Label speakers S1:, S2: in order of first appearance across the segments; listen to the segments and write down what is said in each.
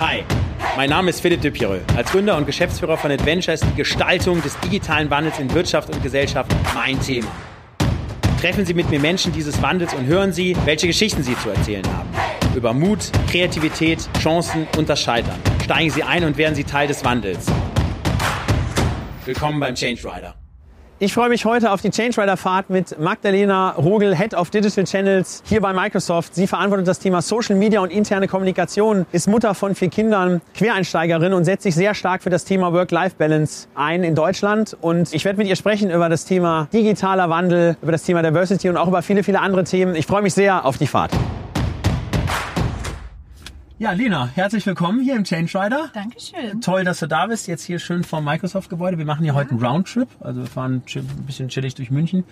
S1: Hi, mein Name ist Philipp de Pireux. Als Gründer und Geschäftsführer von Adventure ist die Gestaltung des digitalen Wandels in Wirtschaft und Gesellschaft mein Thema. Treffen Sie mit mir Menschen dieses Wandels und hören Sie, welche Geschichten sie zu erzählen haben. Über Mut, Kreativität, Chancen und das Scheitern. Steigen Sie ein und werden Sie Teil des Wandels. Willkommen beim Change Rider.
S2: Ich freue mich heute auf die Change Rider Fahrt mit Magdalena Rogel, Head of Digital Channels hier bei Microsoft. Sie verantwortet das Thema Social Media und interne Kommunikation, ist Mutter von vier Kindern, Quereinsteigerin und setzt sich sehr stark für das Thema Work-Life-Balance ein in Deutschland. Und ich werde mit ihr sprechen über das Thema digitaler Wandel, über das Thema Diversity und auch über viele, viele andere Themen. Ich freue mich sehr auf die Fahrt. Ja, Lena, herzlich willkommen hier im Change Rider.
S3: Dankeschön.
S2: Toll, dass du da bist. Jetzt hier schön vom Microsoft-Gebäude. Wir machen hier ja. heute einen Roundtrip. Also wir fahren ein bisschen chillig durch München.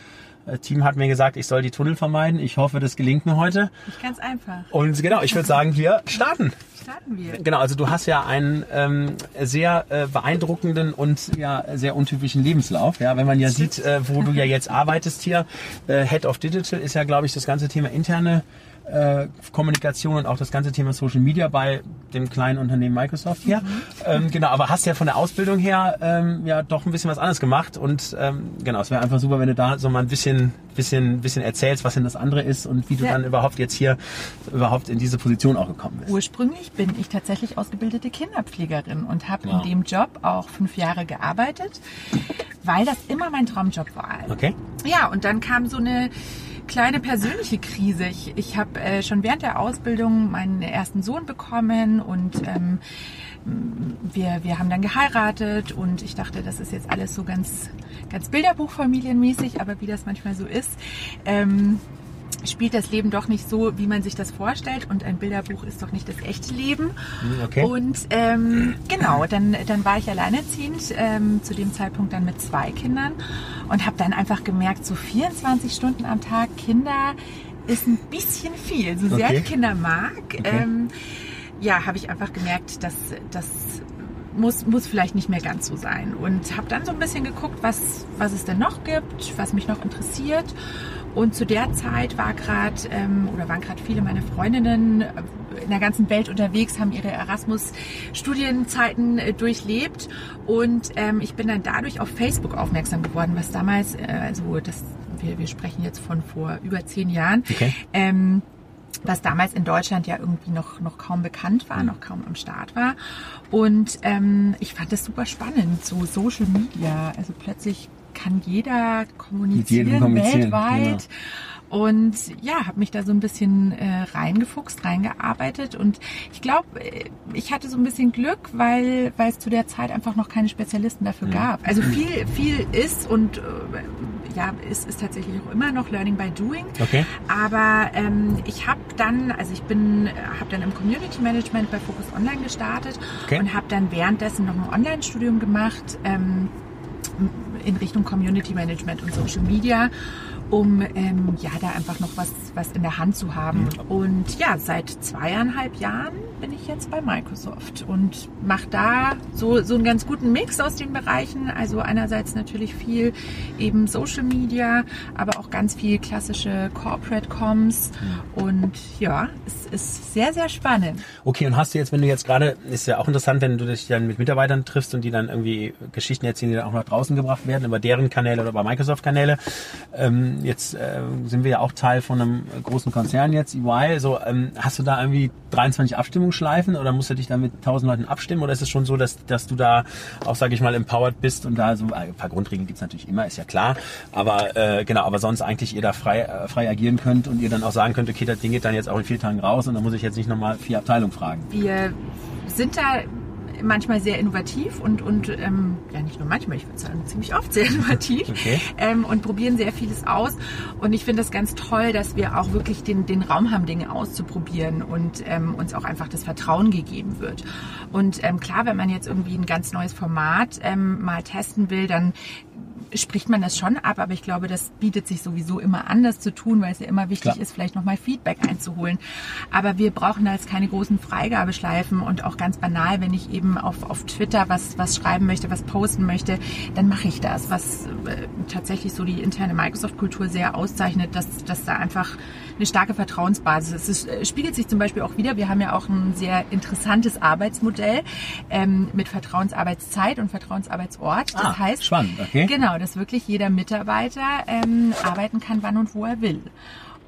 S2: Das äh, Team hat mir gesagt, ich soll die Tunnel vermeiden. Ich hoffe, das gelingt mir heute.
S3: Nicht ganz einfach.
S2: Und genau, ich würde sagen, wir starten.
S3: Starten wir.
S2: Genau, also du hast ja einen ähm, sehr äh, beeindruckenden und ja sehr untypischen Lebenslauf. Ja, wenn man ja sieht, äh, wo du ja jetzt arbeitest hier, äh, Head of Digital ist ja, glaube ich, das ganze Thema interne äh, Kommunikation und auch das ganze Thema Social Media bei dem kleinen Unternehmen Microsoft hier. Mhm. Ähm, genau, aber hast ja von der Ausbildung her ähm, ja doch ein bisschen was anderes gemacht und ähm, genau, es wäre einfach super, wenn du da so mal ein bisschen, bisschen, bisschen erzählst, was denn das andere ist und wie du ja. dann überhaupt jetzt hier überhaupt in diese Position auch gekommen bist.
S3: Ursprünglich bin ich tatsächlich ausgebildete Kinderpflegerin und habe ja. in dem Job auch fünf Jahre gearbeitet, weil das immer mein Traumjob war.
S2: Okay.
S3: Ja, und dann kam so eine kleine persönliche Krise. Ich, ich habe äh, schon während der Ausbildung meinen ersten Sohn bekommen und ähm, wir, wir haben dann geheiratet und ich dachte, das ist jetzt alles so ganz, ganz Bilderbuchfamilienmäßig, aber wie das manchmal so ist. Ähm, spielt das Leben doch nicht so, wie man sich das vorstellt. Und ein Bilderbuch ist doch nicht das echte Leben.
S2: Hm, okay.
S3: Und ähm, genau, dann, dann war ich alleinerziehend, ähm, zu dem Zeitpunkt dann mit zwei Kindern und habe dann einfach gemerkt, so 24 Stunden am Tag Kinder ist ein bisschen viel. So sehr okay. ich Kinder mag, okay. ähm, ja, habe ich einfach gemerkt, dass das muss, muss vielleicht nicht mehr ganz so sein. Und habe dann so ein bisschen geguckt, was, was es denn noch gibt, was mich noch interessiert. Und zu der Zeit war gerade ähm, oder waren gerade viele meiner Freundinnen äh, in der ganzen Welt unterwegs, haben ihre Erasmus-Studienzeiten äh, durchlebt und ähm, ich bin dann dadurch auf Facebook aufmerksam geworden, was damals, äh, also das, wir, wir sprechen jetzt von vor über zehn Jahren.
S2: Okay.
S3: Ähm, was damals in Deutschland ja irgendwie noch, noch kaum bekannt war, noch kaum am Start war. Und ähm, ich fand das super spannend, so Social Media. Also plötzlich kann jeder kommunizieren, kommunizieren weltweit. Genau. Und ja, habe mich da so ein bisschen äh, reingefuchst, reingearbeitet und ich glaube, äh, ich hatte so ein bisschen Glück, weil weil es zu der Zeit einfach noch keine Spezialisten dafür gab. Also viel viel ist und äh, ja, ist, ist tatsächlich auch immer noch Learning by Doing.
S2: Okay.
S3: Aber ähm, ich habe dann, also ich bin, habe dann im Community Management bei Focus Online gestartet
S2: okay.
S3: und habe dann währenddessen noch ein Online-Studium gemacht. Ähm, in Richtung Community Management und Social Media um ähm, ja da einfach noch was, was in der Hand zu haben. Mhm. Und ja, seit zweieinhalb Jahren bin ich jetzt bei Microsoft und mache da so, so einen ganz guten Mix aus den Bereichen. Also einerseits natürlich viel eben Social Media, aber auch ganz viel klassische Corporate Comms. Mhm. Und ja, es ist sehr, sehr spannend.
S2: Okay, und hast du jetzt, wenn du jetzt gerade, ist ja auch interessant, wenn du dich dann mit Mitarbeitern triffst und die dann irgendwie Geschichten erzählen, die dann auch nach draußen gebracht werden, über deren Kanäle oder über Microsoft-Kanäle. Ähm, jetzt äh, sind wir ja auch Teil von einem großen Konzern jetzt, EY. So, ähm, hast du da irgendwie 23 Abstimmungsschleifen oder musst du dich da mit 1000 Leuten abstimmen? Oder ist es schon so, dass, dass du da auch, sage ich mal, empowered bist und da so äh, ein paar Grundregeln gibt's natürlich immer, ist ja klar. Aber äh, genau, aber sonst eigentlich ihr da frei, äh, frei agieren könnt und ihr dann auch sagen könnt, okay, das Ding geht dann jetzt auch in vier Tagen raus und dann muss ich jetzt nicht nochmal vier Abteilungen fragen.
S3: Wir sind da manchmal sehr innovativ und, und ähm, ja nicht nur manchmal, ich würde sagen ziemlich oft sehr innovativ
S2: okay.
S3: ähm, und probieren sehr vieles aus. Und ich finde das ganz toll, dass wir auch wirklich den, den Raum haben, Dinge auszuprobieren und ähm, uns auch einfach das Vertrauen gegeben wird. Und ähm, klar, wenn man jetzt irgendwie ein ganz neues Format ähm, mal testen will, dann spricht man das schon ab, aber ich glaube, das bietet sich sowieso immer anders zu tun, weil es ja immer wichtig
S2: Klar.
S3: ist, vielleicht nochmal Feedback einzuholen. Aber wir brauchen da jetzt keine großen Freigabeschleifen und auch ganz banal, wenn ich eben auf, auf Twitter was, was schreiben möchte, was posten möchte, dann mache ich das, was äh, tatsächlich so die interne Microsoft-Kultur sehr auszeichnet, dass, dass da einfach eine starke Vertrauensbasis ist. Es äh, spiegelt sich zum Beispiel auch wieder, wir haben ja auch ein sehr interessantes Arbeitsmodell ähm, mit Vertrauensarbeitszeit und Vertrauensarbeitsort. Das
S2: Ah,
S3: heißt,
S2: spannend, okay.
S3: Genau, dass wirklich jeder Mitarbeiter ähm, arbeiten kann, wann und wo er will.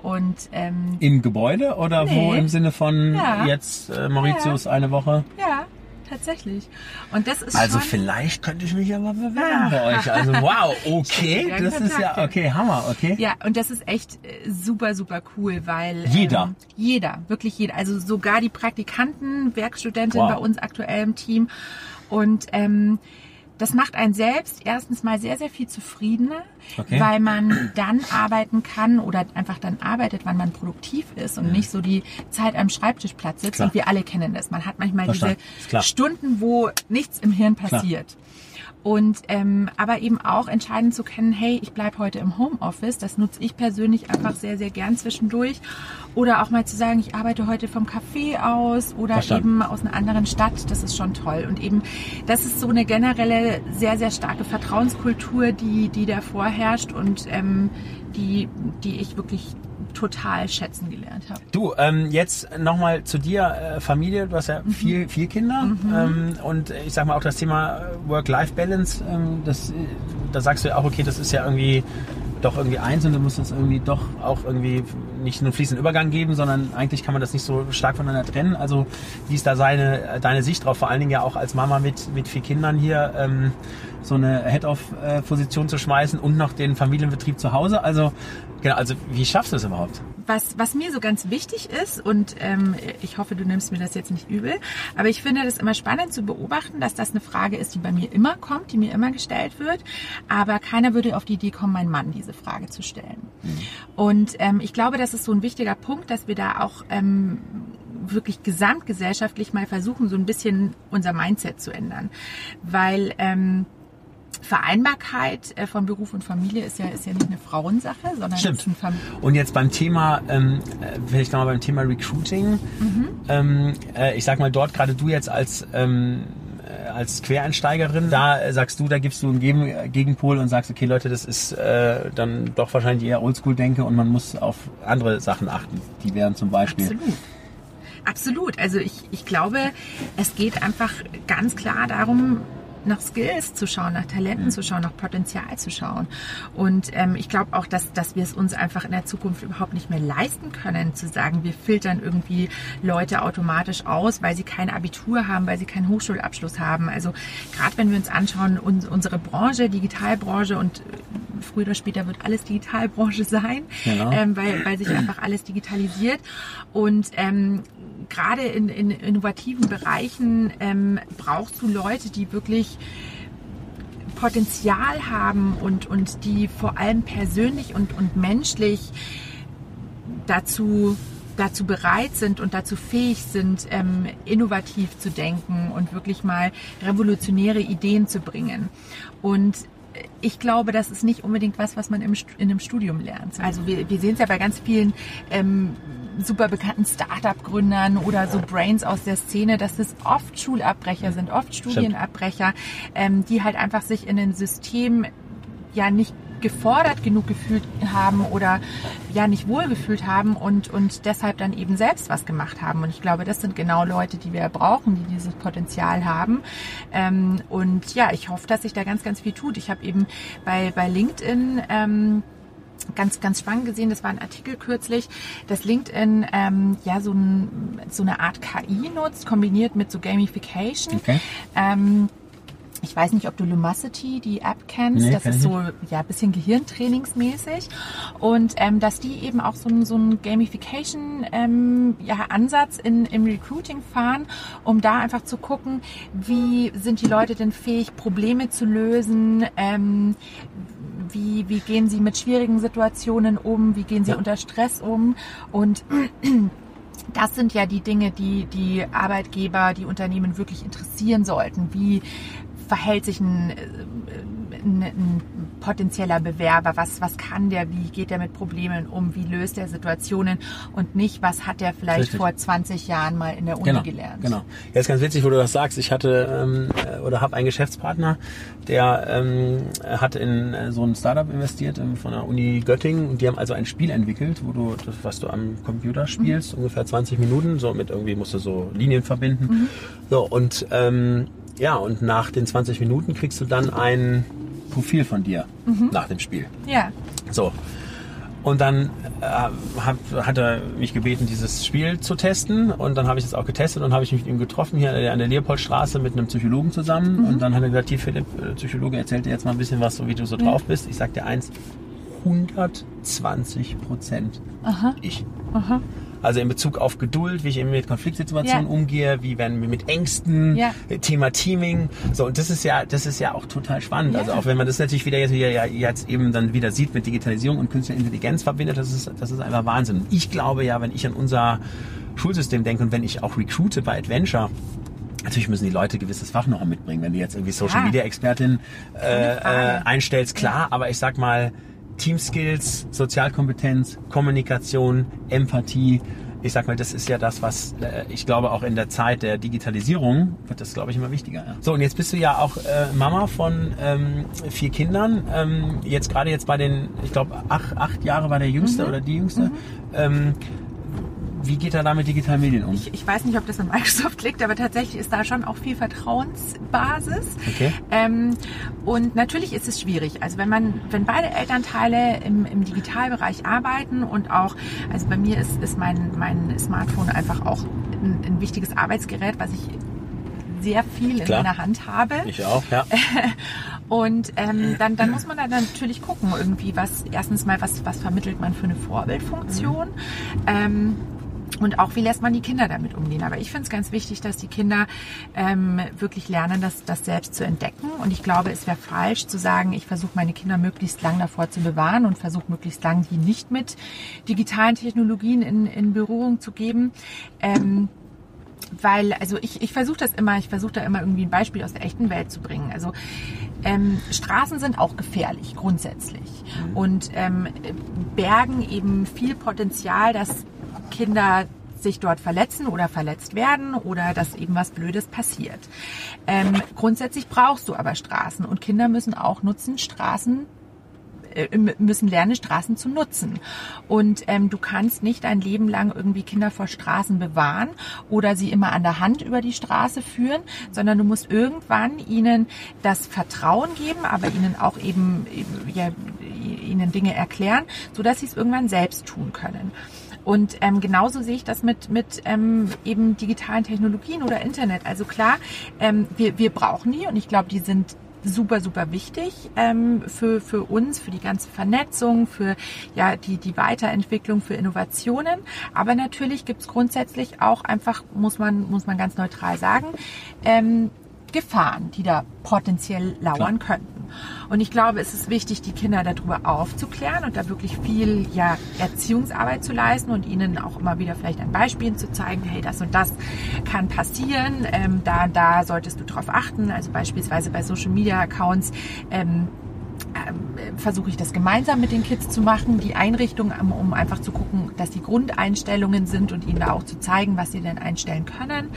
S3: Und ähm,
S2: Im Gebäude oder wo
S3: Nee.
S2: im Sinne von
S3: Ja.
S2: jetzt äh, Mauritius eine Woche?
S3: ja, tatsächlich. Und das ist
S2: Also
S3: schon,
S2: vielleicht könnte ich mich aber bewerben bei euch. Also wow, okay,
S3: Ja,
S2: das ist ja okay, Hammer, okay.
S3: Ja, und das ist echt äh, super, super cool, weil
S2: Jeder?
S3: Ähm, jeder, wirklich jeder. Also sogar die Praktikanten, Werkstudentinnen
S2: Wow.
S3: bei uns aktuell im Team. Und ähm, das macht einen selbst erstens mal sehr, sehr viel zufriedener,
S2: Okay.
S3: weil man dann arbeiten kann oder einfach dann arbeitet, wann man produktiv ist und nicht so die Zeit am Schreibtischplatz sitzt.
S2: Klar.
S3: Und wir alle kennen das. Man hat manchmal
S2: Verstanden. Ist
S3: diese
S2: klar.
S3: Stunden, wo nichts im Hirn passiert. Und ähm, aber eben auch entscheiden zu können, hey, ich bleib heute im Homeoffice. Das nutze ich persönlich einfach sehr, sehr gern zwischendurch. Oder auch mal zu sagen, ich arbeite heute vom Café aus oder
S2: Verstanden.
S3: eben aus einer anderen Stadt. Das ist schon toll. Und eben, das ist so eine generelle sehr, sehr starke Vertrauenskultur, die, die da vorherrscht und ähm, die, die ich wirklich total schätzen gelernt habe.
S2: Du, ähm, jetzt nochmal zu dir, äh, Familie, du hast ja
S3: Mhm.
S2: vier, vier Kinder ähm, und ich sag mal auch das Thema äh, Work-Life-Balance, ähm, das, äh, da sagst du ja auch, okay, das ist ja irgendwie doch irgendwie eins und du musst es irgendwie doch auch irgendwie nicht nur einen fließenden Übergang geben, sondern eigentlich kann man das nicht so stark voneinander trennen. Also wie ist da seine, deine Sicht drauf, vor allen Dingen ja auch als Mama mit, mit vier Kindern hier ähm, so eine Head-Off-Position zu schmeißen und noch den Familienbetrieb zu Hause. Also genau, also wie schaffst du es überhaupt?
S3: Was, was mir so ganz wichtig ist, und ähm, ich hoffe, du nimmst mir das jetzt nicht übel, aber ich finde das immer spannend zu beobachten, dass das eine Frage ist, die bei mir immer kommt, die mir immer gestellt wird, aber keiner würde auf die Idee kommen, meinen Mann diese Frage zu stellen. Und ähm, ich glaube, das ist so ein wichtiger Punkt, dass wir da auch ähm, wirklich gesamtgesellschaftlich mal versuchen, so ein bisschen unser Mindset zu ändern. Weil ähm, Vereinbarkeit äh, von Beruf und Familie ist ja, ist ja nicht eine Frauensache, sondern
S2: Stimmt. Und jetzt beim Thema, ähm, äh, vielleicht nochmal beim Thema Recruiting. Ähm, äh, ich sag mal dort, gerade du jetzt als, ähm, äh, als Quereinsteigerin, da sagst du, da gibst du einen Gegen Gegenpol und sagst, okay Leute, das ist äh, dann doch wahrscheinlich eher Oldschool-Denke und man muss auf andere Sachen achten. Die wären zum Beispiel.
S3: Absolut. Absolut. Also ich, ich glaube, es geht einfach ganz klar darum, nach Skills zu schauen, nach Talenten zu schauen, nach Potenzial zu schauen. Und ähm, ich glaube auch, dass, dass wir es uns einfach in der Zukunft überhaupt nicht mehr leisten können, zu sagen, wir filtern irgendwie Leute automatisch aus, weil sie kein Abitur haben, weil sie keinen Hochschulabschluss haben. Also gerade wenn wir uns anschauen, uns, unsere Branche, Digitalbranche und äh, früher oder später wird alles Digitalbranche sein,
S2: Genau.
S3: ähm, weil, weil sich einfach alles digitalisiert. Und ähm, gerade in, in innovativen Bereichen ähm, brauchst du Leute, die wirklich Potenzial haben und, und die vor allem persönlich und, und menschlich dazu, dazu bereit sind und dazu fähig sind, ähm, innovativ zu denken und wirklich mal revolutionäre Ideen zu bringen. Und ich glaube, das ist nicht unbedingt was, was man im, in einem Studium lernt. Also wir, wir sehen es ja bei ganz vielen ähm, super bekannten Start-up-Gründern oder so Brains aus der Szene, dass es oft Schulabbrecher sind, oft Studienabbrecher, ähm, die halt einfach sich in ein System ja nicht gefordert genug gefühlt haben oder ja nicht wohlgefühlt haben und, und deshalb dann eben selbst was gemacht haben. Und ich glaube, das sind genau Leute, die wir brauchen, die dieses Potenzial haben. Ähm, und ja, ich hoffe, dass sich da ganz, ganz viel tut. Ich habe eben bei, bei LinkedIn ähm, ganz, ganz spannend gesehen, das war ein Artikel kürzlich, dass LinkedIn ähm, ja so, ein, so eine Art KI nutzt, kombiniert mit so Gamification.
S2: Okay.
S3: Ähm, ich weiß nicht, ob du Lumosity, die App kennst.
S2: Nee,
S3: das ist so ja ein bisschen Gehirntrainingsmäßig und ähm, dass die eben auch so einen so einen Gamification ähm, ja, Ansatz in, im Recruiting fahren, um da einfach zu gucken, wie sind die Leute denn fähig, Probleme zu lösen, ähm, wie, wie gehen sie mit schwierigen Situationen um, wie gehen sie
S2: Ja.
S3: unter Stress um und das sind ja die Dinge, die die Arbeitgeber, die Unternehmen wirklich interessieren sollten. Wie verhält sich ein, äh, ein, ein potenzieller Bewerber, was, was kann der, wie geht der mit Problemen um, wie löst er Situationen und nicht, was hat der vielleicht Richtig. vor 20 Jahren mal in der Uni
S2: genau,
S3: gelernt.
S2: Genau. Ja, ist ganz witzig, wo du das sagst. Ich hatte ähm, äh, oder habe einen Geschäftspartner, der ähm, hat in äh, so ein Startup investiert ähm, von der Uni Göttingen und die haben also ein Spiel entwickelt, wo du das, was du am Computer spielst, mhm. ungefähr 20 Minuten, so mit irgendwie musst du so Linien verbinden. Mhm. So und ähm, ja, und nach den 20 Minuten kriegst du dann ein Profil von dir mhm. nach dem Spiel.
S3: Ja.
S2: So. Und dann äh, hat, hat er mich gebeten, dieses Spiel zu testen. Und dann habe ich es auch getestet und habe ich mich mit ihm getroffen hier an der Leopoldstraße mit einem Psychologen zusammen. Mhm. Und dann hat er gesagt, hier Philipp, äh, Psychologe, erzähl dir jetzt mal ein bisschen was, so wie du so drauf bist. Ich sag dir eins, 120 Prozent ich. Aha. Also in Bezug auf Geduld, wie ich eben mit Konfliktsituationen ja. umgehe, wie werden wir mit Ängsten, ja. Thema Teaming. So, und das ist ja, das ist ja auch total spannend. Ja. Also auch wenn man das natürlich wieder jetzt, wieder, jetzt eben dann wieder sieht mit Digitalisierung und künstlicher Intelligenz verbindet, das ist, das ist einfach Wahnsinn. Ich glaube ja, wenn ich an unser Schulsystem denke und wenn ich auch recruite bei Adventure, Natürlich müssen die Leute gewisses Fach noch mitbringen. Wenn du jetzt irgendwie Social Media Expertin äh, äh, einstellst, klar, aber ich sag mal, Teamskills, Sozialkompetenz, Kommunikation, Empathie. Ich sag mal, das ist ja das, was äh, ich glaube auch in der Zeit der Digitalisierung wird das, glaube ich, immer wichtiger. Ja. So, und jetzt bist du ja auch äh, Mama von ähm, vier Kindern. Ähm, jetzt gerade jetzt bei den, ich glaube, acht, acht Jahre war der Jüngste mhm. oder die Jüngste. Mhm. Ähm, wie geht er da mit digitalen Medien um?
S3: Ich, ich, weiß nicht, ob das an Microsoft liegt, aber tatsächlich ist da schon auch viel Vertrauensbasis. Okay. Ähm, und natürlich ist es schwierig. Also wenn man, wenn beide Elternteile im, im Digitalbereich arbeiten und auch, also bei mir ist, ist mein, mein Smartphone einfach auch ein, ein wichtiges Arbeitsgerät, was ich sehr viel in Klar. meiner Hand habe.
S2: Ich auch, ja.
S3: Und ähm, dann, dann muss man da natürlich gucken, irgendwie, was erstens mal, was, was vermittelt man für eine Vorbildfunktion. Mhm. Ähm, und auch, wie lässt man die Kinder damit umgehen? Aber ich finde es ganz wichtig, dass die Kinder ähm, wirklich lernen, das, das selbst zu entdecken. Und ich glaube, es wäre falsch zu sagen, ich versuche meine Kinder möglichst lang davor zu bewahren und versuche möglichst lang die nicht mit digitalen Technologien in, in Berührung zu geben. Ähm, weil, also ich, ich versuche das immer, ich versuche da immer irgendwie ein Beispiel aus der echten Welt zu bringen. Also ähm, Straßen sind auch gefährlich grundsätzlich mhm. und ähm, bergen eben viel Potenzial, dass Kinder sich dort verletzen oder verletzt werden oder dass eben was Blödes passiert. Ähm, grundsätzlich brauchst du aber Straßen und Kinder müssen auch nutzen, Straßen äh, müssen lernen, Straßen zu nutzen. Und ähm, du kannst nicht ein Leben lang irgendwie Kinder vor Straßen bewahren oder sie immer an der Hand über die Straße führen, sondern du musst irgendwann ihnen das Vertrauen geben, aber ihnen auch eben ja, ihnen Dinge erklären, so dass sie es irgendwann selbst tun können. Und ähm, genauso sehe ich das mit, mit ähm, eben digitalen Technologien oder Internet. Also klar, ähm, wir, wir brauchen die und ich glaube, die sind super, super wichtig ähm, für, für uns, für die ganze Vernetzung, für ja, die, die Weiterentwicklung, für Innovationen. Aber natürlich gibt es grundsätzlich auch einfach, muss man, muss man ganz neutral sagen, ähm, Gefahren, die da potenziell lauern Klar. könnten. Und ich glaube, es ist wichtig, die Kinder darüber aufzuklären und da wirklich viel ja, Erziehungsarbeit zu leisten und ihnen auch immer wieder vielleicht ein Beispiel zu zeigen, hey, das und das kann passieren, ähm, da, da solltest du drauf achten. Also beispielsweise bei Social Media Accounts ähm, ähm, versuche ich das gemeinsam mit den Kids zu machen, die Einrichtung, um einfach zu gucken, dass die Grundeinstellungen sind und ihnen da auch zu zeigen, was sie denn einstellen können.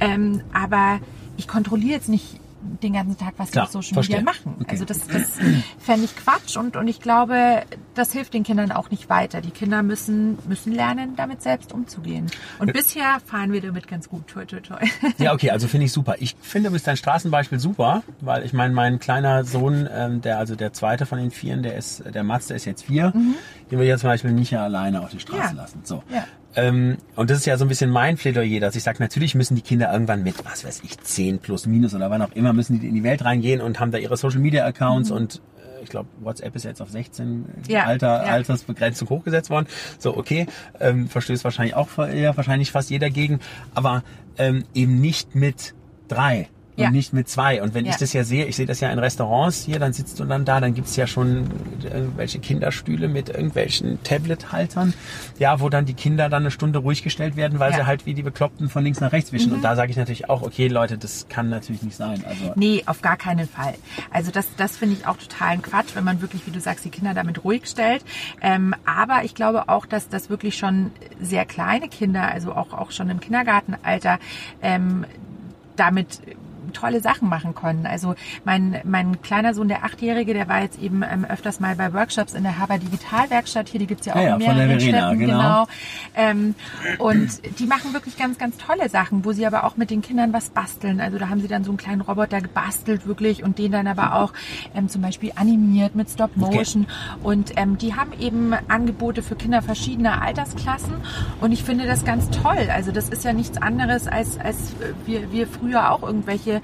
S3: Ähm, aber ich kontrolliere jetzt nicht den ganzen Tag, was Klar, sie auf Social verstehe. Media machen. Okay. Also das, das fände ich Quatsch und, und ich glaube, das hilft den Kindern auch nicht weiter. Die Kinder müssen, müssen lernen, damit selbst umzugehen. Und ja. bisher fahren wir damit ganz gut. Toi, toi, toi.
S2: Ja, okay, also finde ich super. Ich finde, du bist dein Straßenbeispiel super, weil ich meine, mein kleiner Sohn, ähm, der also der zweite von den vieren, der ist, der Mats, der ist jetzt vier, mhm. den wir jetzt zum Beispiel nicht alleine auf die Straße ja. lassen. So. Ja. Ähm, und das ist ja so ein bisschen mein Plädoyer, dass ich sage, natürlich müssen die Kinder irgendwann mit, was weiß ich, 10 plus minus oder wann auch immer, müssen die in die Welt reingehen und haben da ihre Social Media Accounts mhm. und äh, ich glaube, WhatsApp ist jetzt auf 16 ja, Alter, ja. Altersbegrenzung hochgesetzt worden. So, okay, ähm, verstößt wahrscheinlich auch ja, wahrscheinlich fast jeder gegen, aber ähm, eben nicht mit drei und
S3: Ja.
S2: nicht mit zwei. Und wenn
S3: Ja.
S2: ich das ja sehe, ich sehe das ja in Restaurants hier, dann sitzt du dann da, dann gibt's ja schon irgendwelche Kinderstühle mit irgendwelchen Tablet-Haltern, ja, wo dann die Kinder dann eine Stunde ruhig gestellt werden, weil
S3: Ja. Mhm.
S2: sie halt wie die Bekloppten von links nach rechts wischen. Und da sage ich natürlich auch, okay, Leute, das kann natürlich nicht sein. Also
S3: Nee, auf gar keinen Fall. Also das, das finde ich auch totalen Quatsch, wenn man wirklich, wie du sagst, die Kinder damit ruhig stellt. Ähm, aber ich glaube auch, dass das wirklich schon sehr kleine Kinder, also auch, auch schon im Kindergartenalter, ähm, damit tolle Sachen machen können. Also mein, mein kleiner Sohn, der Achtjährige, der war jetzt eben ähm, öfters mal bei Workshops in der Haber Digitalwerkstatt. Hier, die gibt's ja auch
S2: Ja, ja,
S3: in
S2: von der
S3: mehreren
S2: Verena,
S3: Städten.
S2: genau.
S3: Ähm, und die machen wirklich ganz, ganz tolle Sachen, wo sie aber auch mit den Kindern was basteln. Also da haben sie dann so einen kleinen Roboter gebastelt wirklich und den dann aber auch ähm, zum Beispiel animiert mit Stop Motion. Und ähm, die haben eben Angebote für Kinder verschiedener Altersklassen und ich finde das ganz toll. Also das ist ja nichts anderes als, als wir, wir früher auch irgendwelche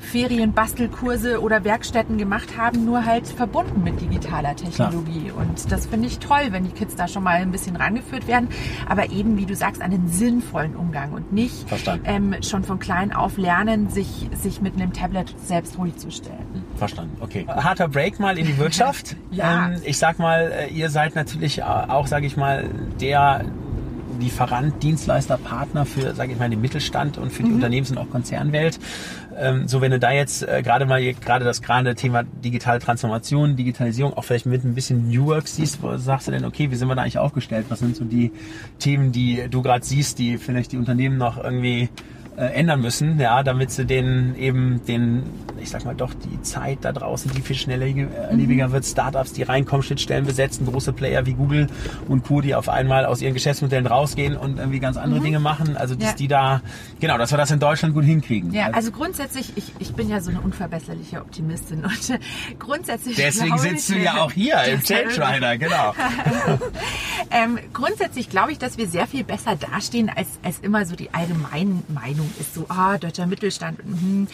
S3: Ferienbastelkurse oder Werkstätten gemacht haben, nur halt verbunden mit digitaler Technologie. Und das finde ich toll, wenn die Kids da schon mal ein bisschen rangeführt werden. Aber eben, wie du sagst, einen sinnvollen Umgang und nicht ähm, schon von klein auf lernen, sich, sich mit einem Tablet selbst ruhig zu stellen.
S2: Verstanden, okay. Harter Break mal in die Wirtschaft.
S3: Ja.
S2: ähm, ich sag mal, äh, ihr seid natürlich auch, sage ich mal, der Lieferant, Dienstleister, Partner für, sage ich mal, den Mittelstand und für die Unternehmens- und auch Konzernwelt. Ähm, so, wenn du da jetzt äh, gerade mal gerade das gerade Thema digitale Transformation, Digitalisierung, auch vielleicht mit ein bisschen New Work siehst, wo sagst du denn, okay, wie sind wir da eigentlich aufgestellt? Was sind so die Themen, die du gerade siehst, die vielleicht die Unternehmen noch irgendwie äh, ändern müssen, ja, damit sie den eben den, ich sag mal doch, die Zeit da draußen, die viel schneller äh, lebiger wird, Startups, die reinkommen, Schnittstellen besetzen, große Player wie Google und Co., die auf einmal aus ihren Geschäftsmodellen rausgehen und irgendwie ganz andere Dinge machen. Also dass
S3: Ja.
S2: die da, genau, dass wir das in Deutschland gut hinkriegen.
S3: Ja, also grundsätzlich, ich, ich bin ja so eine unverbesserliche Optimistin und äh, grundsätzlich.
S2: Deswegen sitzt
S3: ich,
S2: du ja auch hier im Change Rider, genau.
S3: Ähm, grundsätzlich glaube ich, dass wir sehr viel besser dastehen, als, als immer so die allgemeine Meinung ist. So, ah, deutscher Mittelstand. Mhm.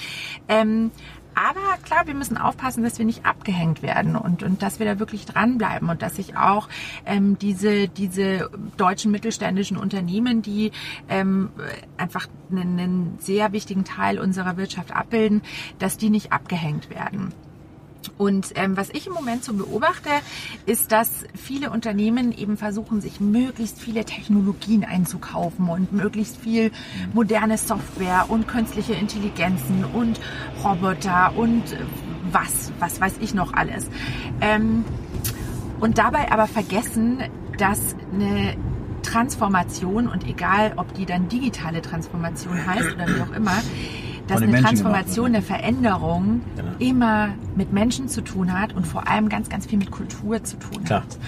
S3: Ähm, aber klar, wir müssen aufpassen, dass wir nicht abgehängt werden und, und dass wir da wirklich dranbleiben und dass sich auch ähm, diese, diese deutschen mittelständischen Unternehmen, die ähm, einfach einen, einen sehr wichtigen Teil unserer Wirtschaft abbilden, dass die nicht abgehängt werden. Und ähm, was ich im Moment so beobachte, ist, dass viele Unternehmen eben versuchen, sich möglichst viele Technologien einzukaufen und möglichst viel moderne Software und künstliche Intelligenzen und Roboter und was, was weiß ich noch alles. Ähm, und dabei aber vergessen, dass eine Transformation und egal, ob die dann digitale Transformation heißt oder wie auch immer, dass eine
S2: Menschen gemacht
S3: Transformation,
S2: wird,
S3: eine Veränderung
S2: Genau.
S3: immer mit Menschen zu tun hat und vor allem ganz, ganz viel mit Kultur zu tun
S2: Klar.
S3: hat.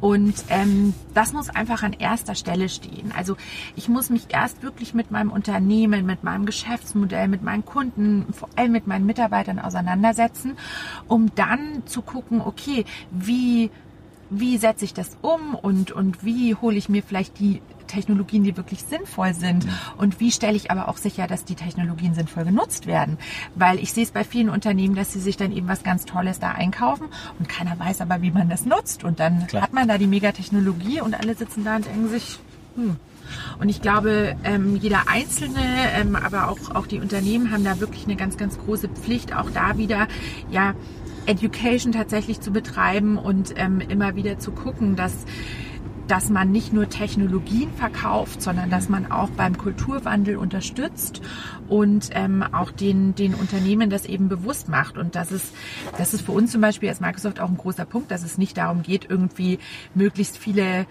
S3: Und ähm, das muss einfach an erster Stelle stehen. Also ich muss mich erst wirklich mit meinem Unternehmen, mit meinem Geschäftsmodell, mit meinen Kunden, vor allem mit meinen Mitarbeitern auseinandersetzen, um dann zu gucken, okay, wie wie setze ich das um und, und wie hole ich mir vielleicht die Technologien, die wirklich sinnvoll sind und wie stelle ich aber auch sicher, dass die Technologien sinnvoll genutzt werden. Weil ich sehe es bei vielen Unternehmen, dass sie sich dann eben was ganz Tolles da einkaufen und keiner weiß aber, wie man das nutzt. Und dann
S2: Klar.
S3: hat man da die Megatechnologie und alle sitzen da und denken sich, hm. Und ich glaube, ähm, jeder Einzelne, ähm, aber auch, auch die Unternehmen haben da wirklich eine ganz, ganz große Pflicht, auch da wieder, ja, Education tatsächlich zu betreiben und ähm, immer wieder zu gucken, dass dass man nicht nur Technologien verkauft, sondern dass man auch beim Kulturwandel unterstützt und ähm, auch den, den Unternehmen das eben bewusst macht. Und das ist, das ist für uns zum Beispiel als Microsoft auch ein großer Punkt, dass es nicht darum geht, irgendwie möglichst viele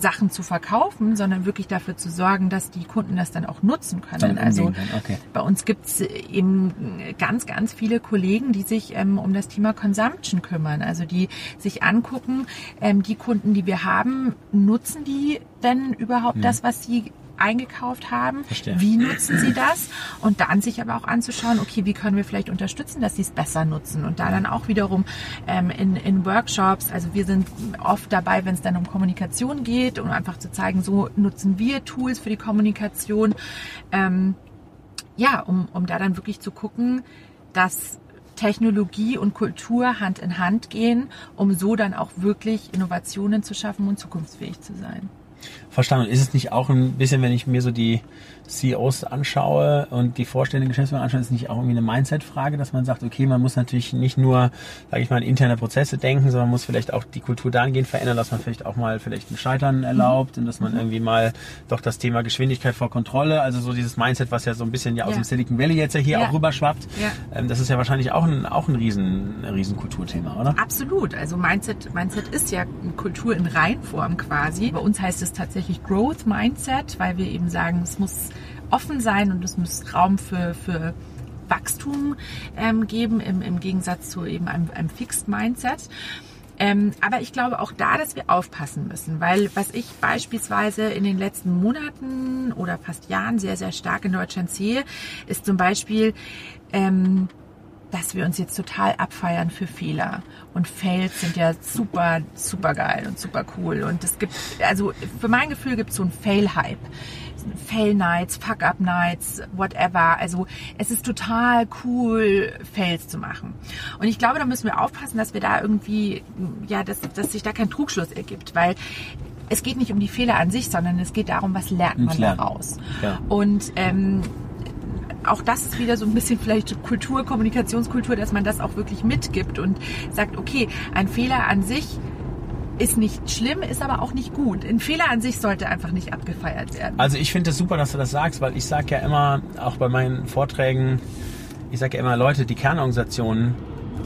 S3: Sachen zu verkaufen, sondern wirklich dafür zu sorgen, dass die Kunden das dann auch nutzen können. Also
S2: okay.
S3: bei uns gibt's eben ganz, ganz viele Kollegen, die sich ähm, um das Thema Consumption kümmern. Also die sich angucken, ähm, die Kunden, die wir haben, nutzen die denn überhaupt das, was sie eingekauft haben?
S2: Verstehe.
S3: Wie nutzen sie das? Und dann sich aber auch anzuschauen, okay, wie können wir vielleicht unterstützen, dass sie es besser nutzen? Und da dann auch wiederum ähm, in, in Workshops, also wir sind oft dabei, wenn es dann um Kommunikation geht, um einfach zu zeigen, so nutzen wir Tools für die Kommunikation. Ähm, ja, um, um da dann wirklich zu gucken, dass Technologie und Kultur Hand in Hand gehen, um so dann auch wirklich Innovationen zu schaffen und zukunftsfähig zu sein.
S2: Verstanden. Ist es nicht auch ein bisschen, wenn ich mir so die CEOs anschaue und die Vorstände, Geschäftsführer anschaue, ist nicht auch irgendwie eine Mindset-Frage, dass man sagt, okay, man muss natürlich nicht nur, sage ich mal, in interne Prozesse denken, sondern man muss vielleicht auch die Kultur dahingehend verändern, dass man vielleicht auch mal vielleicht ein Scheitern erlaubt und dass man irgendwie mal doch das Thema Geschwindigkeit vor Kontrolle, also so dieses Mindset, was ja so ein bisschen ja aus
S3: Ja.
S2: dem Silicon Valley jetzt ja hier
S3: Ja.
S2: auch rüberschwappt,
S3: Ja.
S2: ähm, das ist ja wahrscheinlich auch ein, auch ein riesen, ein riesen Kulturthema, oder?
S3: Absolut. Also Mindset, Mindset ist ja Kultur in Reinform quasi. Bei uns heißt es tatsächlich Growth Mindset, weil wir eben sagen, es muss offen sein und es muss Raum für, für Wachstum ähm, geben, im, im Gegensatz zu eben einem, einem Fixed Mindset. Ähm, aber ich glaube auch da, dass wir aufpassen müssen, weil was ich beispielsweise in den letzten Monaten oder fast Jahren sehr, sehr stark in Deutschland sehe, ist zum Beispiel, ähm, dass wir uns jetzt total abfeiern für Fehler. Und Fails sind ja super, super geil und super cool. Und es gibt, also für mein Gefühl gibt es so einen Fail-Hype. Fail-Nights, Fuck-Up-Nights, whatever. Also es ist total cool, Fails zu machen. Und ich glaube, da müssen wir aufpassen, dass wir da irgendwie, ja, dass, dass sich da kein Trugschluss ergibt, weil es geht nicht um die Fehler an sich, sondern es geht darum, was lernt man daraus.
S2: Ja.
S3: Und ähm, auch das ist wieder so ein bisschen vielleicht Kultur, Kommunikationskultur, dass man das auch wirklich mitgibt und sagt, okay, ein Fehler an sich ist nicht schlimm, ist aber auch nicht gut. Ein Fehler an sich sollte einfach nicht abgefeiert werden.
S2: Also ich finde es super, dass du das sagst, weil ich sage ja immer, auch bei meinen Vorträgen, ich sage ja immer, Leute, die Kernorganisation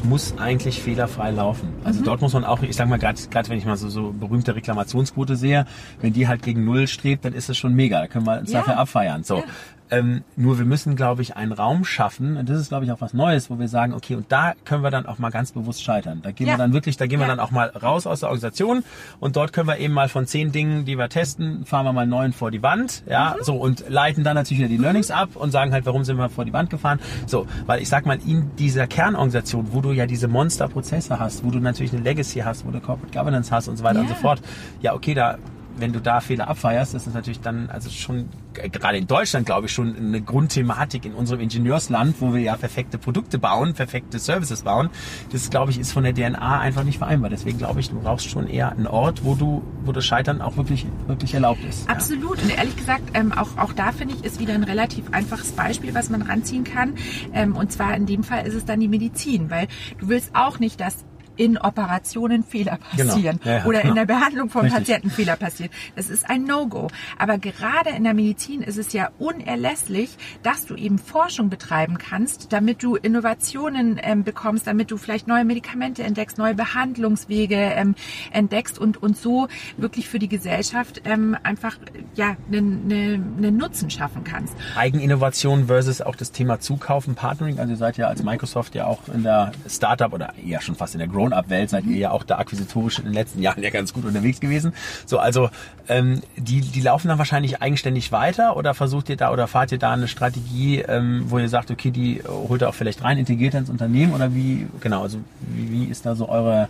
S2: muss eigentlich fehlerfrei laufen. Also
S3: Mhm.
S2: dort muss man auch, ich sag mal, gerade wenn ich mal so, so berühmte Reklamationsquote sehe, wenn die halt gegen Null strebt, dann ist es schon mega. Da können wir uns
S3: Ja.
S2: dafür abfeiern. So.
S3: Ja.
S2: Ähm, nur wir müssen, glaube ich, einen Raum schaffen, und das ist, glaube ich, auch was Neues, wo wir sagen, okay, und da können wir dann auch mal ganz bewusst scheitern. Da gehen
S3: Ja.
S2: wir dann wirklich, da gehen wir
S3: Ja.
S2: dann auch mal raus aus der Organisation und dort können wir eben mal von zehn Dingen, die wir testen, fahren wir mal neun vor die Wand, ja,
S3: Mhm.
S2: so und leiten dann natürlich wieder die Learnings ab und sagen halt, warum sind wir vor die Wand gefahren. So, weil ich sag mal, in dieser Kernorganisation, wo du ja diese Monsterprozesse hast, wo du natürlich eine Legacy hast, wo du Corporate Governance hast und so weiter und
S3: Ja.
S2: so fort, ja, okay, da wenn du da Fehler abfeierst, ist natürlich dann, also schon, g- gerade in Deutschland, glaube ich, schon eine Grundthematik in unserem Ingenieursland, wo wir ja perfekte Produkte bauen, perfekte Services bauen. Das, glaube ich, ist von der DNA einfach nicht vereinbar. Deswegen glaube ich, du brauchst schon eher einen Ort, wo du, wo das Scheitern auch wirklich, wirklich erlaubt ist. Ja.
S3: Absolut. Und ehrlich gesagt, ähm, auch, auch da finde ich, ist wieder ein relativ einfaches Beispiel, was man ranziehen kann. Ähm, und zwar in dem Fall ist es dann die Medizin, weil du willst auch nicht, dass in Operationen Fehler
S2: Genau.
S3: passieren
S2: Ja, ja,
S3: oder in
S2: genau.
S3: der Behandlung von
S2: Richtig.
S3: Patienten Fehler passieren. Das ist ein No-Go. Aber gerade in der Medizin ist es ja unerlässlich, dass du eben Forschung betreiben kannst, damit du Innovationen ähm, bekommst, damit du vielleicht neue Medikamente entdeckst, neue Behandlungswege ähm, entdeckst und, und so wirklich für die Gesellschaft ähm, einfach ja einen ne, ne Nutzen schaffen kannst.
S2: Eigeninnovation versus auch das Thema Zukaufen, Partnering. Also ihr seid ja als Microsoft ja auch in der Startup oder eher schon fast in der Grown-up-Welt seid ihr ja auch da akquisitorisch in den letzten Jahren ja ganz gut unterwegs gewesen. So, also ähm, die, die laufen dann wahrscheinlich eigenständig weiter oder versucht ihr da oder fahrt ihr da eine Strategie, ähm, wo ihr sagt, okay, die holt ihr auch vielleicht rein, integriert ins Unternehmen oder wie, genau, also wie, wie ist da so eure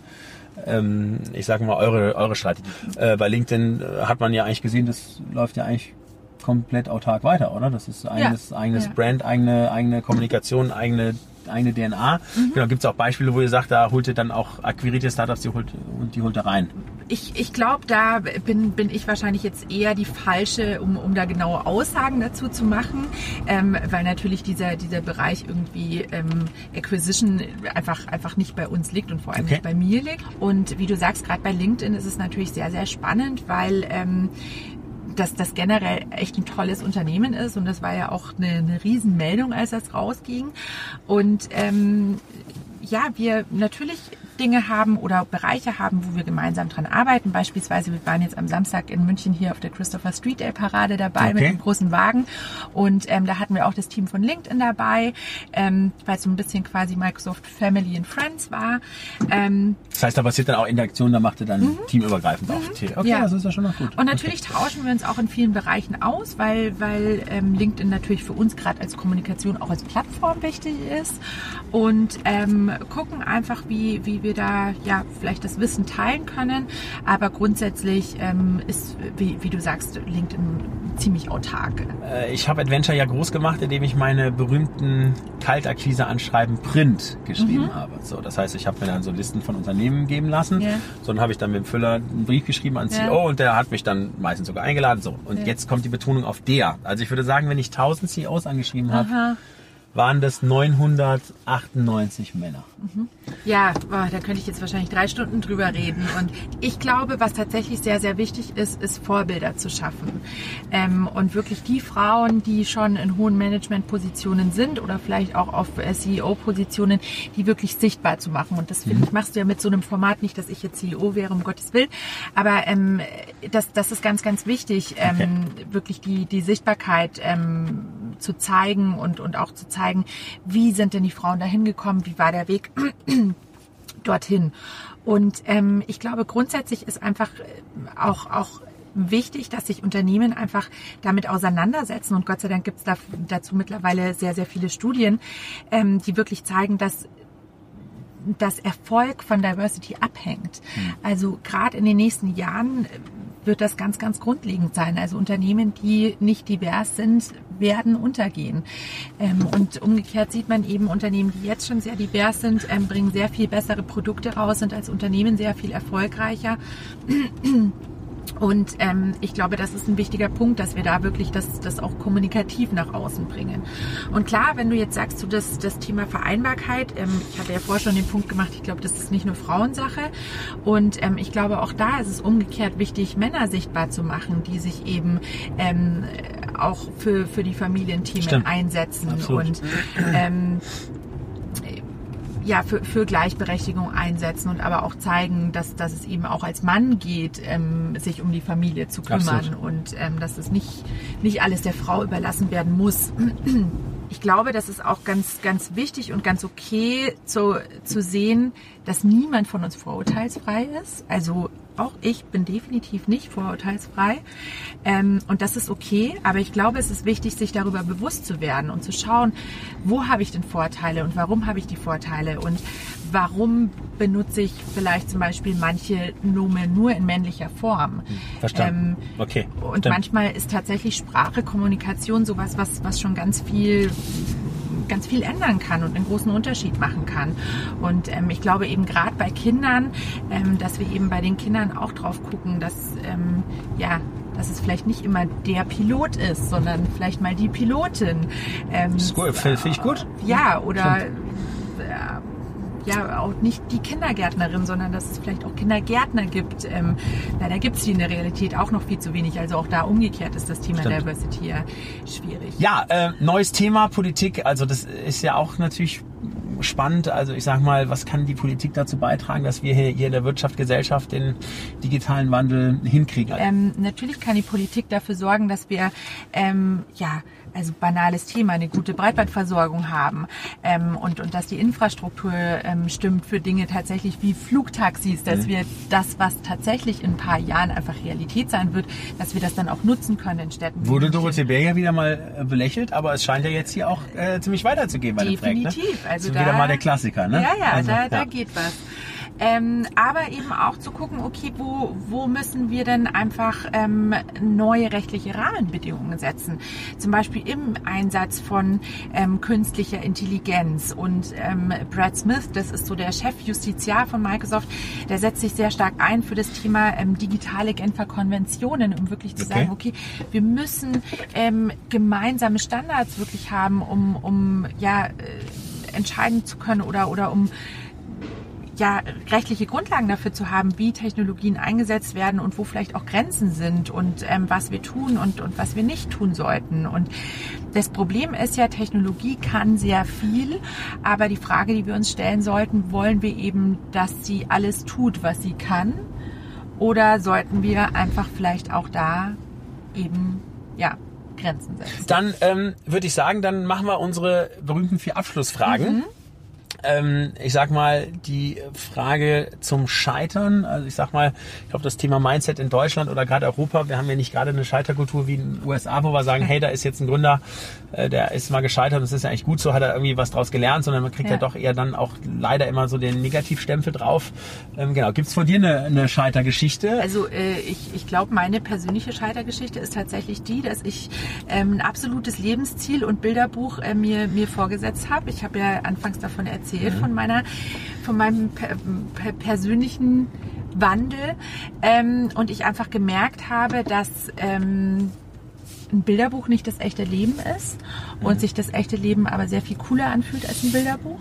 S2: ähm, ich sage mal, eure, eure Strategie. Äh, bei LinkedIn äh, hat man ja eigentlich gesehen, das läuft ja eigentlich komplett autark weiter, oder? Das ist eigenes, eigenes
S3: ja.
S2: Brand, eigene, eigene Kommunikation, eigene, eigene DNA. Genau, gibt es auch Beispiele, wo ihr sagt, da holt ihr dann auch akquirierte Startups die holt, und die holt ihr rein.
S3: Ich, ich glaube, da bin, bin ich wahrscheinlich jetzt eher die falsche, um, um da genaue Aussagen dazu zu machen, ähm, weil natürlich dieser, dieser Bereich irgendwie ähm, Acquisition einfach, einfach nicht bei uns liegt und vor allem
S2: Okay.
S3: nicht bei mir liegt. Und wie du sagst, gerade bei LinkedIn ist es natürlich sehr, sehr spannend, weil ähm, dass das generell echt ein tolles Unternehmen ist und das war ja auch eine, eine Riesenmeldung, als das rausging. Und ähm, ja, wir natürlich Dinge haben oder Bereiche haben, wo wir gemeinsam dran arbeiten. Beispielsweise, wir waren jetzt am Samstag in München hier auf der Christopher Street Day Parade dabei
S2: Okay.
S3: mit einem großen Wagen und ähm, da hatten wir auch das Team von LinkedIn dabei, ähm, weil es so ein bisschen quasi Microsoft Family and Friends war. Ähm,
S2: Das heißt, da passiert dann auch Interaktion, da macht ihr dann teamübergreifend auch viel. Okay,
S3: Ja.
S2: das ist ja schon noch gut.
S3: Und natürlich tauschen wir uns auch in vielen Bereichen aus, weil, weil ähm, LinkedIn natürlich für uns gerade als Kommunikation auch als Plattform wichtig ist und ähm, gucken einfach, wie, wie, wir da ja vielleicht das Wissen teilen können. Aber grundsätzlich ähm, ist, wie, wie du sagst, LinkedIn ziemlich autark.
S2: Äh, ich habe Adventure ja groß gemacht, indem ich meine berühmten Kaltakquise-Anschreiben Print geschrieben mhm. habe. So, das heißt, ich habe mir dann so Listen von Unternehmen geben lassen. Yeah. So, dann habe ich dann mit dem Füller einen Brief geschrieben an CEO yeah. und der hat mich dann meistens sogar eingeladen. So, und yeah. jetzt kommt die Betonung auf der. Also ich würde sagen, wenn ich 1000 CEOs angeschrieben habe, waren das 998 Männer.
S3: Mhm. Ja, boah, da könnte ich jetzt wahrscheinlich drei Stunden drüber reden. Und ich glaube, was tatsächlich sehr, sehr wichtig ist, ist Vorbilder zu schaffen. Ähm, und wirklich die Frauen, die schon in hohen Managementpositionen sind oder vielleicht auch auf CEO-Positionen, die wirklich sichtbar zu machen. Und das finde mhm. ich, machst du ja mit so einem Format nicht, dass ich jetzt CEO wäre, um Gottes Willen. Aber ähm, das, das ist ganz, ganz wichtig, ähm, okay. wirklich die, die Sichtbarkeit ähm, zu zeigen und, und auch zu zeigen, wie sind denn die Frauen dahin gekommen, wie war der Weg dorthin. Und ähm, ich glaube, grundsätzlich ist einfach äh, auch, auch wichtig, dass sich Unternehmen einfach damit auseinandersetzen. Und Gott sei Dank gibt es da, dazu mittlerweile sehr, sehr viele Studien, ähm, die wirklich zeigen, dass das Erfolg von Diversity abhängt. Hm. Also gerade in den nächsten Jahren wird das ganz, ganz grundlegend sein. Also Unternehmen, die nicht divers sind, werden untergehen. Ähm, und umgekehrt sieht man eben Unternehmen, die jetzt schon sehr divers sind, ähm, bringen sehr viel bessere Produkte raus, sind als Unternehmen sehr viel erfolgreicher. Und ähm, ich glaube, das ist ein wichtiger Punkt, dass wir da wirklich das, das auch kommunikativ nach außen bringen. Und klar, wenn du jetzt sagst, du das, das Thema Vereinbarkeit, ähm, ich hatte ja vorher schon den Punkt gemacht, ich glaube, das ist nicht nur Frauensache. Und ähm, ich glaube, auch da ist es umgekehrt wichtig, Männer sichtbar zu machen, die sich eben ähm, auch für, für die Familienthemen Stimmt. einsetzen. Absolut. Und ähm, ja, für, für Gleichberechtigung einsetzen und aber auch zeigen, dass, dass es eben auch als Mann geht, ähm, sich um die Familie zu kümmern Absolut. und ähm, dass es nicht, nicht alles der Frau überlassen werden muss. Ich glaube, das ist auch ganz, ganz wichtig und ganz okay zu, zu sehen, dass niemand von uns vorurteilsfrei ist. Also auch ich bin definitiv nicht vorurteilsfrei ähm, und das ist okay, aber ich glaube, es ist wichtig, sich darüber bewusst zu werden und zu schauen, wo habe ich denn Vorteile und warum habe ich die Vorteile und warum benutze ich vielleicht zum Beispiel manche Nomen nur in männlicher Form. Hm,
S2: verstanden. Ähm, okay.
S3: Und Stimmt. manchmal ist tatsächlich Sprache, Kommunikation sowas, was, was schon ganz viel ganz viel ändern kann und einen großen Unterschied machen kann. Und ähm, ich glaube eben gerade bei Kindern, ähm, dass wir eben bei den Kindern auch drauf gucken, dass ähm, ja dass es vielleicht nicht immer der Pilot ist, sondern vielleicht mal die Pilotin.
S2: Ähm, Finde ich gut.
S3: Ja, oder Stimmt ja auch nicht die Kindergärtnerin, sondern dass es vielleicht auch Kindergärtner gibt. Ähm, leider gibt es die in der Realität auch noch viel zu wenig. Also auch da umgekehrt ist das Thema Stimmt. Diversity ja schwierig.
S2: Ja, äh, neues Thema Politik. Also das ist ja auch natürlich spannend. Also ich sag mal, was kann die Politik dazu beitragen, dass wir hier, hier in der Wirtschaft, Gesellschaft den digitalen Wandel hinkriegen?
S3: Ähm, natürlich kann die Politik dafür sorgen, dass wir ähm, ja also banales Thema, eine gute Breitbandversorgung haben ähm, und, und dass die Infrastruktur ähm, stimmt für Dinge tatsächlich wie Flugtaxis, dass mhm. wir das, was tatsächlich in ein paar Jahren einfach Realität sein wird, dass wir das dann auch nutzen können in Städten.
S2: Wurde Dorothee Bär ja wieder mal äh, belächelt, aber es scheint ja jetzt hier auch äh, ziemlich weiterzugehen bei
S3: Definitiv.
S2: dem Projekt.
S3: Ne? Also
S2: da, wieder mal der Klassiker, ne?
S3: Ja, ja, also, da, ja. da geht was. Ähm, aber eben auch zu gucken, okay, wo, wo müssen wir denn einfach ähm, neue rechtliche Rahmenbedingungen setzen? Zum Beispiel im Einsatz von ähm, künstlicher Intelligenz. Und ähm, Brad Smith, das ist so der Chefjustiziar von Microsoft, der setzt sich sehr stark ein für das Thema ähm, digitale Genfer Konventionen, um wirklich zu okay. sagen, okay, wir müssen ähm, gemeinsame Standards wirklich haben, um, um ja, äh, entscheiden zu können oder, oder um ja, rechtliche Grundlagen dafür zu haben, wie Technologien eingesetzt werden und wo vielleicht auch Grenzen sind und ähm, was wir tun und, und was wir nicht tun sollten. Und das Problem ist ja, Technologie kann sehr viel, aber die Frage, die wir uns stellen sollten, wollen wir eben, dass sie alles tut, was sie kann? Oder sollten wir einfach vielleicht auch da eben, ja, Grenzen setzen?
S2: Dann ähm, würde ich sagen, dann machen wir unsere berühmten vier Abschlussfragen. Mhm. Ähm, ich sag mal, die Frage zum Scheitern, also ich sag mal, ich glaube, das Thema Mindset in Deutschland oder gerade Europa, wir haben ja nicht gerade eine Scheiterkultur wie in den USA, wo wir sagen, hey, da ist jetzt ein Gründer, äh, der ist mal gescheitert und es ist ja eigentlich gut so, hat er irgendwie was draus gelernt, sondern man kriegt ja, ja doch eher dann auch leider immer so den Negativstempel drauf. Ähm, genau, gibt's von dir eine, eine Scheitergeschichte?
S3: Also äh, ich, ich glaube, meine persönliche Scheitergeschichte ist tatsächlich die, dass ich ähm, ein absolutes Lebensziel und Bilderbuch äh, mir, mir vorgesetzt habe. Ich habe ja anfangs davon erzählt, mhm. von meiner, von meinem per, per persönlichen Wandel ähm, und ich einfach gemerkt habe, dass ähm, ein Bilderbuch nicht das echte Leben ist und mhm. sich das echte Leben aber sehr viel cooler anfühlt als ein Bilderbuch.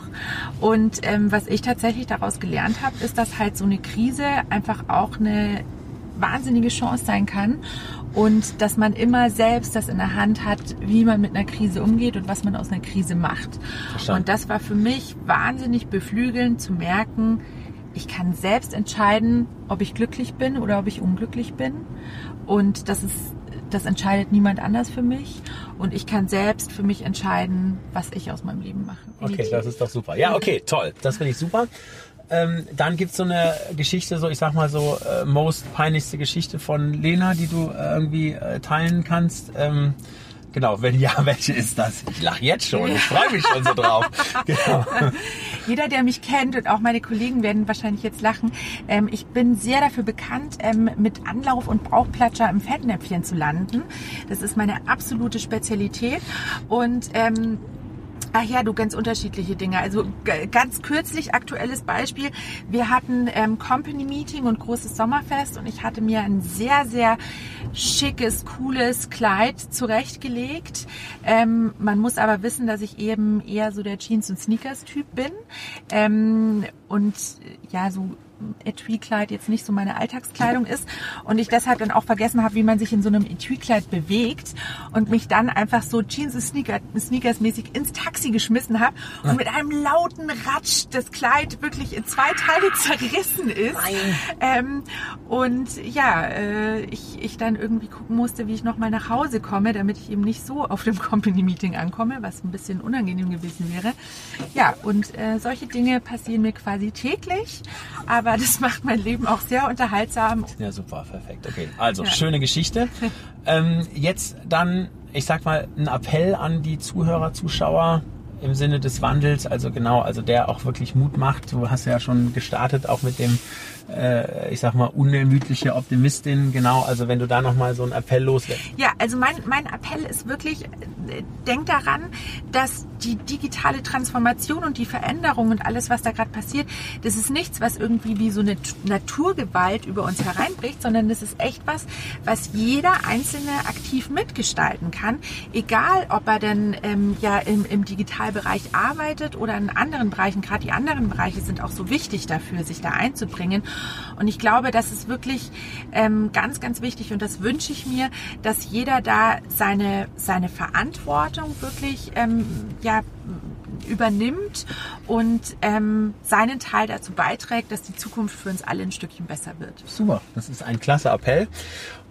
S3: Und ähm, was ich tatsächlich daraus gelernt habe, ist, dass halt so eine Krise einfach auch eine wahnsinnige Chance sein kann und dass man immer selbst das in der Hand hat, wie man mit einer Krise umgeht und was man aus einer Krise macht. Verstanden. Und das war für mich wahnsinnig beflügelnd zu merken, ich kann selbst entscheiden, ob ich glücklich bin oder ob ich unglücklich bin. Und das ist, das entscheidet niemand anders für mich. Und ich kann selbst für mich entscheiden, was ich aus meinem Leben mache.
S2: Okay, das ist doch super. Ja, okay, toll. Das finde ich super. Ähm, dann gibt's so eine Geschichte, so ich sag mal so, äh, most peinlichste Geschichte von Lena, die du äh, irgendwie äh, teilen kannst. Ähm, genau, wenn ja, welche ist das? Ich lache jetzt schon, ich freue mich schon so drauf. Genau.
S3: Jeder, der mich kennt und auch meine Kollegen werden wahrscheinlich jetzt lachen, ähm, ich bin sehr dafür bekannt, ähm, mit Anlauf und Bauchplatscher im Fettnäpfchen zu landen. Das ist meine absolute Spezialität und ähm, Ach ja, du ganz unterschiedliche Dinge. Also ganz kürzlich aktuelles Beispiel. Wir hatten ähm, Company Meeting und großes Sommerfest und ich hatte mir ein sehr, sehr schickes, cooles Kleid zurechtgelegt. Ähm, man muss aber wissen, dass ich eben eher so der Jeans- und Sneakers-Typ bin. Ähm, und ja, so Etui-Kleid jetzt nicht so meine Alltagskleidung ist und ich deshalb dann auch vergessen habe, wie man sich in so einem Etui-Kleid bewegt und mich dann einfach so Jeans und Sneaker, Sneakers mäßig ins Taxi geschmissen habe und mit einem lauten Ratsch das Kleid wirklich in zwei Teile zerrissen ist. Ähm, und ja, äh, ich, ich dann irgendwie gucken musste, wie ich nochmal nach Hause komme, damit ich eben nicht so auf dem Company-Meeting ankomme, was ein bisschen unangenehm gewesen wäre. Ja, und äh, solche Dinge passieren mir quasi täglich, aber aber das macht mein Leben auch sehr unterhaltsam.
S2: Ja, super, perfekt. Okay, also ja. schöne Geschichte. ähm, jetzt dann, ich sag mal, ein Appell an die Zuhörer, Zuschauer im Sinne des Wandels, also genau, also der auch wirklich Mut macht. Du hast ja schon gestartet, auch mit dem äh, ich sag mal, unermüdliche Optimistin, genau, also wenn du da nochmal so einen Appell loslässt.
S3: Ja, also mein, mein Appell ist wirklich, äh, denk daran, dass die digitale Transformation und die Veränderung und alles, was da gerade passiert, das ist nichts, was irgendwie wie so eine Naturgewalt über uns hereinbricht, sondern das ist echt was, was jeder Einzelne aktiv mitgestalten kann, egal ob er denn ähm, ja im, im Digitalbereich arbeitet oder in anderen Bereichen, gerade die anderen Bereiche sind auch so wichtig dafür, sich da einzubringen. Und ich glaube, das ist wirklich ähm, ganz, ganz wichtig und das wünsche ich mir, dass jeder da seine, seine Verantwortung wirklich ähm, ja, übernimmt und ähm, seinen Teil dazu beiträgt, dass die Zukunft für uns alle ein Stückchen besser wird.
S2: Super, das ist ein klasse Appell.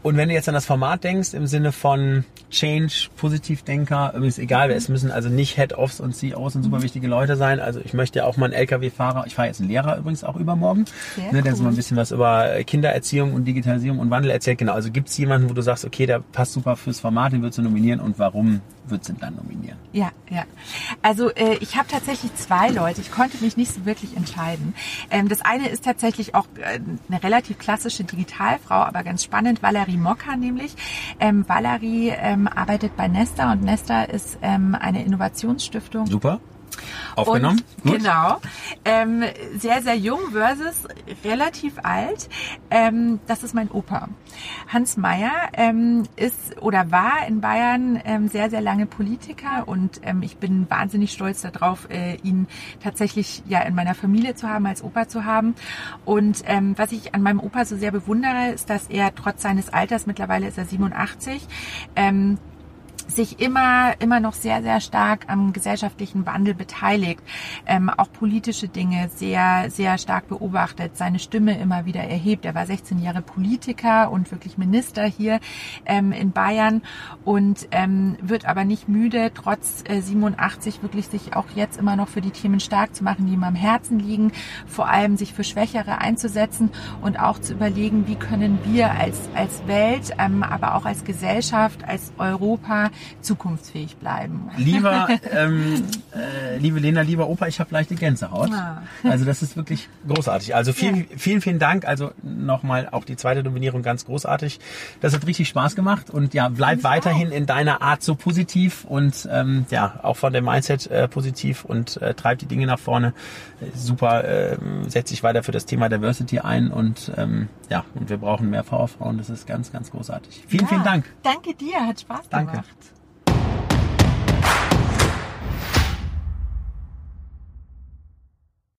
S2: Und wenn du jetzt an das Format denkst, im Sinne von Change, Positivdenker, ist egal, mhm. es müssen also nicht Head-Offs und CEOs und super wichtige Leute sein. Also ich möchte ja auch mal einen LKW-Fahrer, ich fahre jetzt einen Lehrer übrigens auch übermorgen, Sehr ne, der cool. so mal ein bisschen was über Kindererziehung und Digitalisierung und Wandel erzählt. Genau, also gibt es jemanden, wo du sagst, okay, der passt super fürs Format, den würdest du nominieren und warum würdest du ihn dann nominieren?
S3: Ja, ja. Also äh, ich habe tatsächlich zwei Leute, ich konnte mich nicht so wirklich entscheiden. Ähm, das eine ist tatsächlich auch äh, eine relativ klassische Digitalfrau, aber ganz spannend, Valerie Valerie Mocker nämlich. Ähm, Valerie ähm, arbeitet bei Nesta und Nesta ist ähm, eine Innovationsstiftung.
S2: Super. Aufgenommen?
S3: Und, genau. Ähm, sehr, sehr jung versus relativ alt. Ähm, das ist mein Opa. Hans Meyer ähm, ist oder war in Bayern ähm, sehr, sehr lange Politiker und ähm, ich bin wahnsinnig stolz darauf, äh, ihn tatsächlich ja in meiner Familie zu haben, als Opa zu haben. Und ähm, was ich an meinem Opa so sehr bewundere, ist, dass er trotz seines Alters, mittlerweile ist er 87, ähm, sich immer, immer noch sehr, sehr stark am gesellschaftlichen Wandel beteiligt, ähm, auch politische Dinge sehr, sehr stark beobachtet, seine Stimme immer wieder erhebt. Er war 16 Jahre Politiker und wirklich Minister hier ähm, in Bayern und ähm, wird aber nicht müde, trotz äh, 87 wirklich sich auch jetzt immer noch für die Themen stark zu machen, die ihm am Herzen liegen, vor allem sich für Schwächere einzusetzen und auch zu überlegen, wie können wir als, als Welt, ähm, aber auch als Gesellschaft, als Europa zukunftsfähig bleiben.
S2: Lieber, ähm, äh, liebe Lena, lieber Opa, ich habe leichte Gänsehaut.
S3: Ah.
S2: Also das ist wirklich großartig. Also vielen, vielen, vielen Dank. Also nochmal auch die zweite Nominierung ganz großartig. Das hat richtig Spaß gemacht und ja, bleib
S3: Uns
S2: weiterhin in deiner Art so positiv und ähm, ja, auch von dem Mindset äh, positiv und äh, treib die Dinge nach vorne. Super, äh, setz dich weiter für das Thema Diversity ein und ähm, ja, und wir brauchen mehr Powerfrauen. Das ist ganz, ganz großartig. Vielen,
S3: Ja,
S2: vielen Dank.
S3: Danke dir, hat Spaß
S2: Danke.
S3: gemacht.